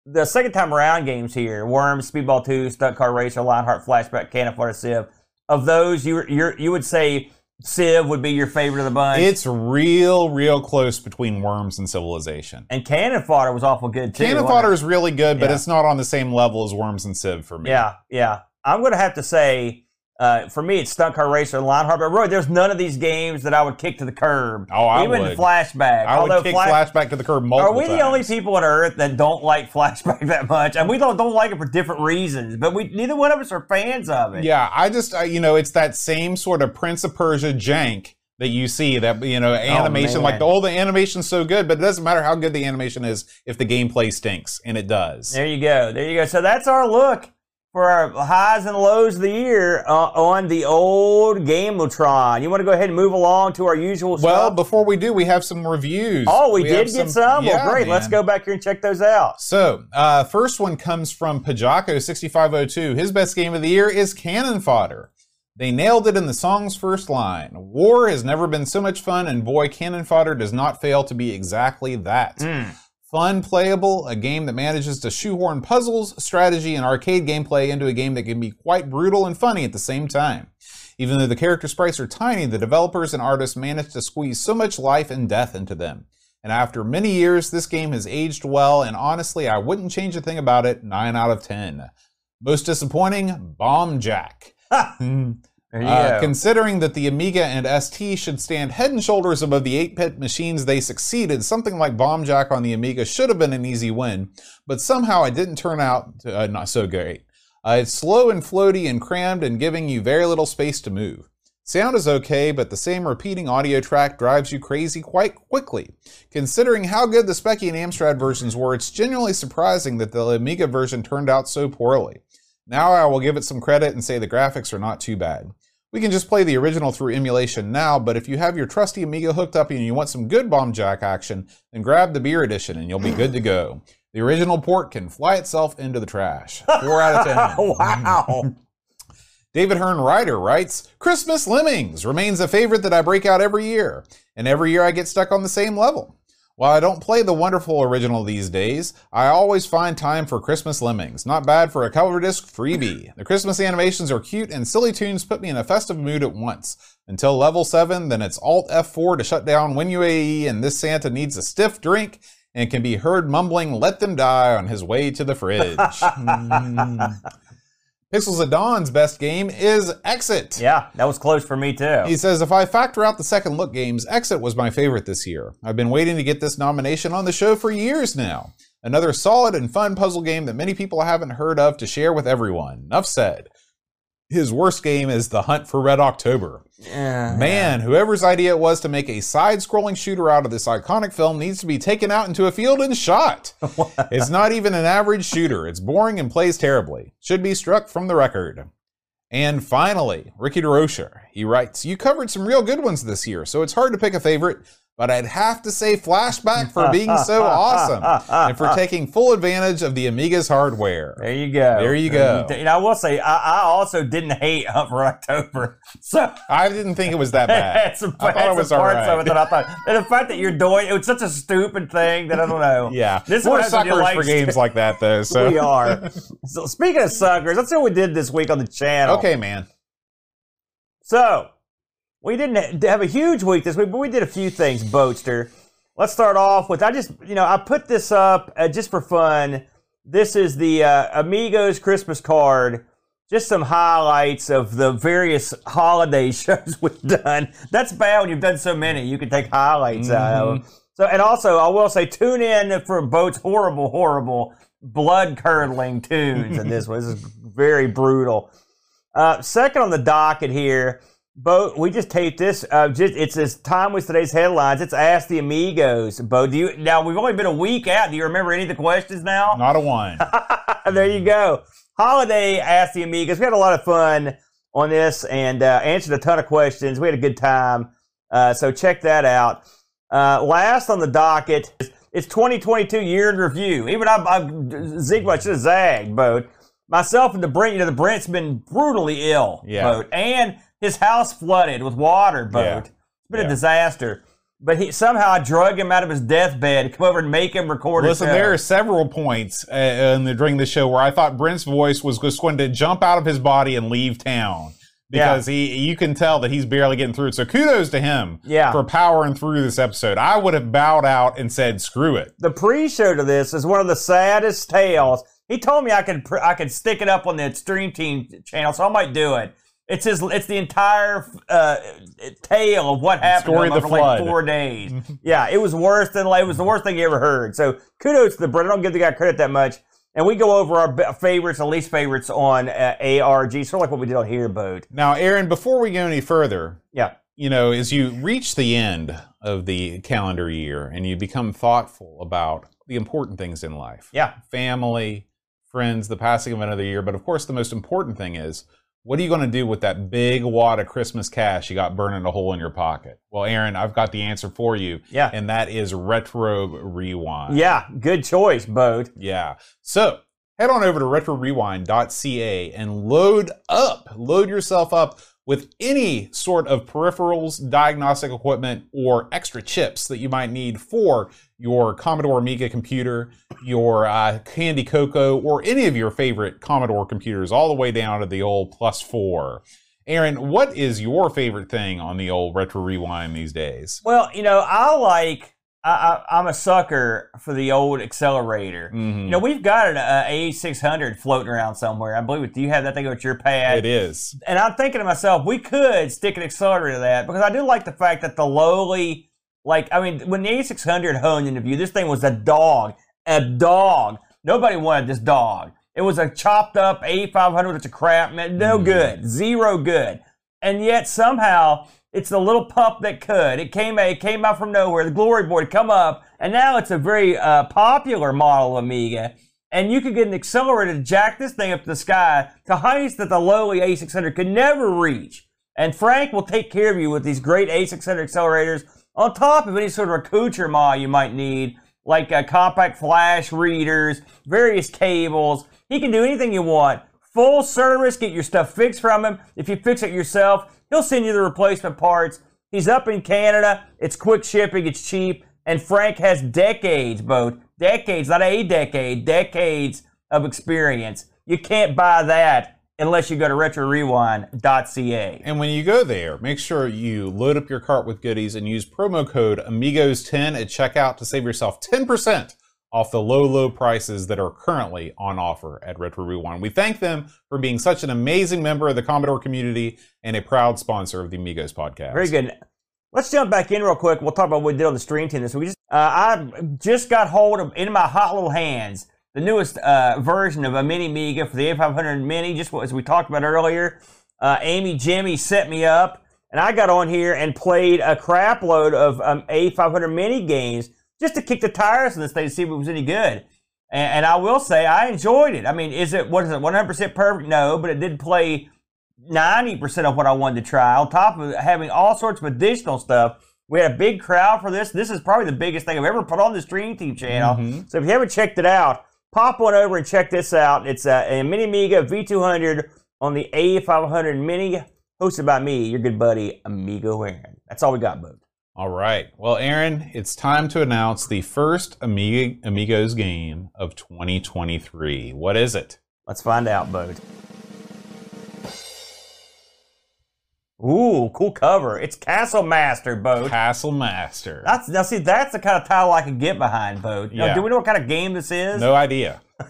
The second time around games here, Worms, Speedball Two, Stunt Car Racer, Lionheart Flashback, Cannon Fodder Civ. Of those, you you you would say Civ would be your favorite of the bunch. It's real, real close between Worms and Civilization. and Cannon Fodder was awful good too. Cannon Fodder is really good, but Yeah. it's not on the same level as Worms and Civ for me. Yeah, yeah. I'm going to have to say, uh, for me, it's Stunt Car Racer and Lionheart. But Roy, there's none of these games that I would kick to the curb. Oh, I Even would. Flashback. I would Although kick Flash- Flashback to the curb multiple Are we the times. only people on Earth that don't like (laughs) Flashback that much? And we don't don't like it for different reasons. But we neither one of us are fans of it. Yeah, I just, I, you know, it's that same sort of Prince of Persia jank that you see that, you know, animation. man. like the old the animation's so good, but it doesn't matter how good the animation is if the gameplay stinks, and it does. There you go. There you go. So that's our look for our highs and lows of the year uh, on the old Gameltron. You want to go ahead and move along to our usual Well, before we do, we have some reviews. Oh, we, have did get some. yeah, well, great. Let's go back here and check those out. So, uh, first one comes from Pajako6502. His best game of the year is Cannon Fodder. They nailed it in the song's first line. War has never been so much fun, and boy, Cannon Fodder does not fail to be exactly that. Mm. Fun, playable, a game that manages to shoehorn puzzles, strategy, and arcade gameplay into a game that can be quite brutal and funny at the same time. Even though the character sprites are tiny, the developers and artists managed to squeeze so much life and death into them. And after many years, this game has aged well, and honestly, I wouldn't change a thing about it. 9 out of 10. Most disappointing, Bomb Jack. (laughs) Uh, considering that the Amiga and ST should stand head and shoulders above the 8-bit machines they succeeded, something like Bomb Jack on the Amiga should have been an easy win, but somehow it didn't turn out uh, not so great. Uh, it's slow and floaty and crammed and giving you very little space to move. Sound is okay, but the same repeating audio track drives you crazy quite quickly. Considering how good the Speccy and Amstrad versions were, it's genuinely surprising that the Amiga version turned out so poorly. Now I will give it some credit and say the graphics are not too bad. We can just play the original through emulation now, but if you have your trusty Amiga hooked up and you want some good Bomb Jack action, then grab the beer edition and you'll be good to go. The original port can fly itself into the trash. Four out of ten. (laughs) wow. (laughs) David Hearn Ryder writes, Christmas Lemmings remains a favorite that I break out every year, and every year I get stuck on the same level. While I don't play the wonderful original these days, I always find time for Christmas Lemmings. Not bad for a cover disc freebie. The Christmas animations are cute and silly tunes put me in a festive mood at once. Until level 7, then it's Alt F4 to shut down WinUAE and this Santa needs a stiff drink and can be heard mumbling let them die on his way to the fridge. Mm. (laughs) (laughs) Pixels of Dawn's best game is Exit. Yeah, that was close for me too. He says, if I factor out the second look games, Exit was my favorite this year. I've been waiting to get this nomination on the show for years now. Another solid and fun puzzle game that many people haven't heard of to share with everyone. Enough said. His worst game is The Hunt for Red October. Yeah. Man, whoever's idea it was to make a side scrolling shooter out of this iconic film needs to be taken out into a field and shot. (laughs) it's not even an average shooter. It's boring and plays terribly. Should be struck from the record. And finally, Ricky DeRocher. He writes, You covered some real good ones this year, so it's hard to pick a favorite, but I'd have to say Flashback for being so awesome and for taking full advantage of the Amiga's hardware. There you go. There you go. And I will say, I, I also didn't hate Hunt for October. (laughs) So I didn't think it was that bad. (laughs) had some, I thought it was all parts of right. it that I thought. And the fact that you're doing it was such a stupid thing that I don't know. (laughs) Yeah, This we're a suckers for games like that, though. So we are. So speaking of suckers, let's see what we did this week on the channel. Okay, man. So, we didn't have a huge week this week, but we did a few things, Boatster. Let's start off with I just, you know, I put this up uh, just for fun. This is the uh, Amigos Christmas card. Just some highlights of the various holiday (laughs) shows we've done. That's bad when you've done so many. You can take highlights out of them. So, and also, I will say, tune in for Boat's horrible, horrible, blood curdling tunes in this (laughs) one. This is very brutal. Uh, second on the docket here, Bo, we just taped this. Uh, just it's as time with today's headlines. It's Ask the Amigos. Bo, do you now? We've only been a week out. Do you remember any of the questions now? Not a one. (laughs) there you go. Holiday Ask the Amigos. We had a lot of fun on this and uh, answered a ton of questions. We had a good time. Uh, so check that out. Uh, last on the docket, it's 2022 year in review. Even I, I Ziegler should have zagged, Bo. Myself and the Brent, you know, the Brent's been brutally ill, Yeah. Bo, and his house flooded with water, Bo. Yeah. It's been Yeah. a disaster. But he somehow I drug him out of his deathbed come over and make him record. Listen, there are several points uh, in the, during the show where I thought Brent's voice was just going to jump out of his body and leave town because he you can tell that he's barely getting through it. So kudos to him Yeah. for powering through this episode. I would have bowed out and said, "Screw it." the pre-show to this is one of the saddest tales. He told me I could pr- I could stick it up on the Stream Team channel, so I might do it. It's his. It's the entire uh, tale of what happened Story to of him the over like four days. (laughs) yeah, it was worse than like it was the worst thing you ever heard. So kudos to the Brit. I don't give the guy credit that much. And we go over our favorites and least favorites on uh, ARG, sort of like what we did on here, boat. Now, Aaron, before we go any further, Yeah, you know, as you reach the end of the calendar year and you become thoughtful about the important things in life, yeah, family, friends, the passing of another year, but of course, the most important thing is what are you going to do with that big wad of Christmas cash you got burning a hole in your pocket? Well, Aaron, I've got the answer for you, yeah, and that is Retro Rewind. yeah. Good choice, boat. Yeah. So head on over to retrorewind.ca and load up, load yourself up with any sort of peripherals, diagnostic equipment, or extra chips that you might need for your Commodore Amiga computer, your uh, Candy Cocoa, or any of your favorite Commodore computers, all the way down to the old Plus 4. Aaron, what is your favorite thing on the old Retro Rewind these days? Well, you know, I like. I, I, I'm a sucker for the old accelerator. Mhm. You know, we've got an uh, A600 floating around somewhere. I believe it. Do you have that thing at your pad? It is. And I'm thinking to myself, we could stick an accelerator to that because I do like the fact that the lowly, like, I mean, when the A600 honed into view, this thing was a dog, a dog. Nobody wanted this dog. It was a chopped up A500 that's a crap, man. No Mhm. good, zero good. And yet somehow it's the little pup that could. It came, it came out from nowhere. The glory board come up, and now it's a very uh, popular model Amiga and you could get an accelerator to jack this thing up to the sky to heights that the lowly A600 could never reach. And Frank will take care of you with these great A600 accelerators on top of any sort of accoutrement you might need, like uh, compact flash readers, various cables. He can do anything you want. Full service, get your stuff fixed from him. If you fix it yourself, he'll send you the replacement parts. He's up in Canada. It's quick shipping. It's cheap. And Frank has decades, both decades, not a decade, decades of experience. You can't buy that unless you go to retrorewind.ca. And when you go there, make sure you load up your cart with goodies and use promo code Amigos10 at checkout to save yourself 10% off the low, low prices that are currently on offer at Retro Rewind. We thank them for being such an amazing member of the Commodore community and a proud sponsor of the Amigos podcast. Very good. Let's jump back in real quick. We'll talk about what we did on the stream team this week. Uh, I just got hold of, in my hot little hands, the newest uh, version of a Mini Mega for the A500 Mini, just as we talked about earlier. Uh, Amy Jimmy set me up, and I got on here and played a crap load of um, A500 Mini games just to kick the tires on this thing to see if it was any good. And, and I will say, I enjoyed it. I mean, is it, what is it, 100% perfect? No, but it did play 90% of what I wanted to try, on top of having all sorts of additional stuff. We had a big crowd for this. This is probably the biggest thing I've ever put on the Stream Team channel. Mhm. So if you haven't checked it out, pop on over and check this out. It's a, a Mini Amiga V200 on the A500 Mini, hosted by me, your good buddy, Amigo Aaron. That's all we got, bud. All right. Well, Aaron, it's time to announce the first Amiga, Amigos game of 2023. What is it? Let's find out, bud. Ooh, cool cover. It's Castle Master, Bode. Castle Master. That's now see that's the kind of title I can get behind, Bode. Now, Yeah. do we know what kind of game this is? No idea. (laughs)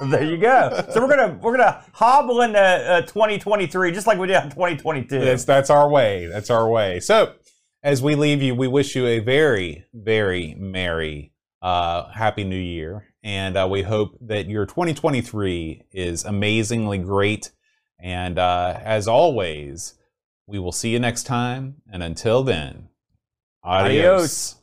There you go. so we're gonna we're gonna hobble into uh, 2023 just like we did in 2022. That's that's our way. That's our way. So, as we leave you, we wish you a very, very merry, uh, happy New Year, and uh, we hope that your 2023 is amazingly great. And uh, as always, we will see you next time. And until then, adios. Adios.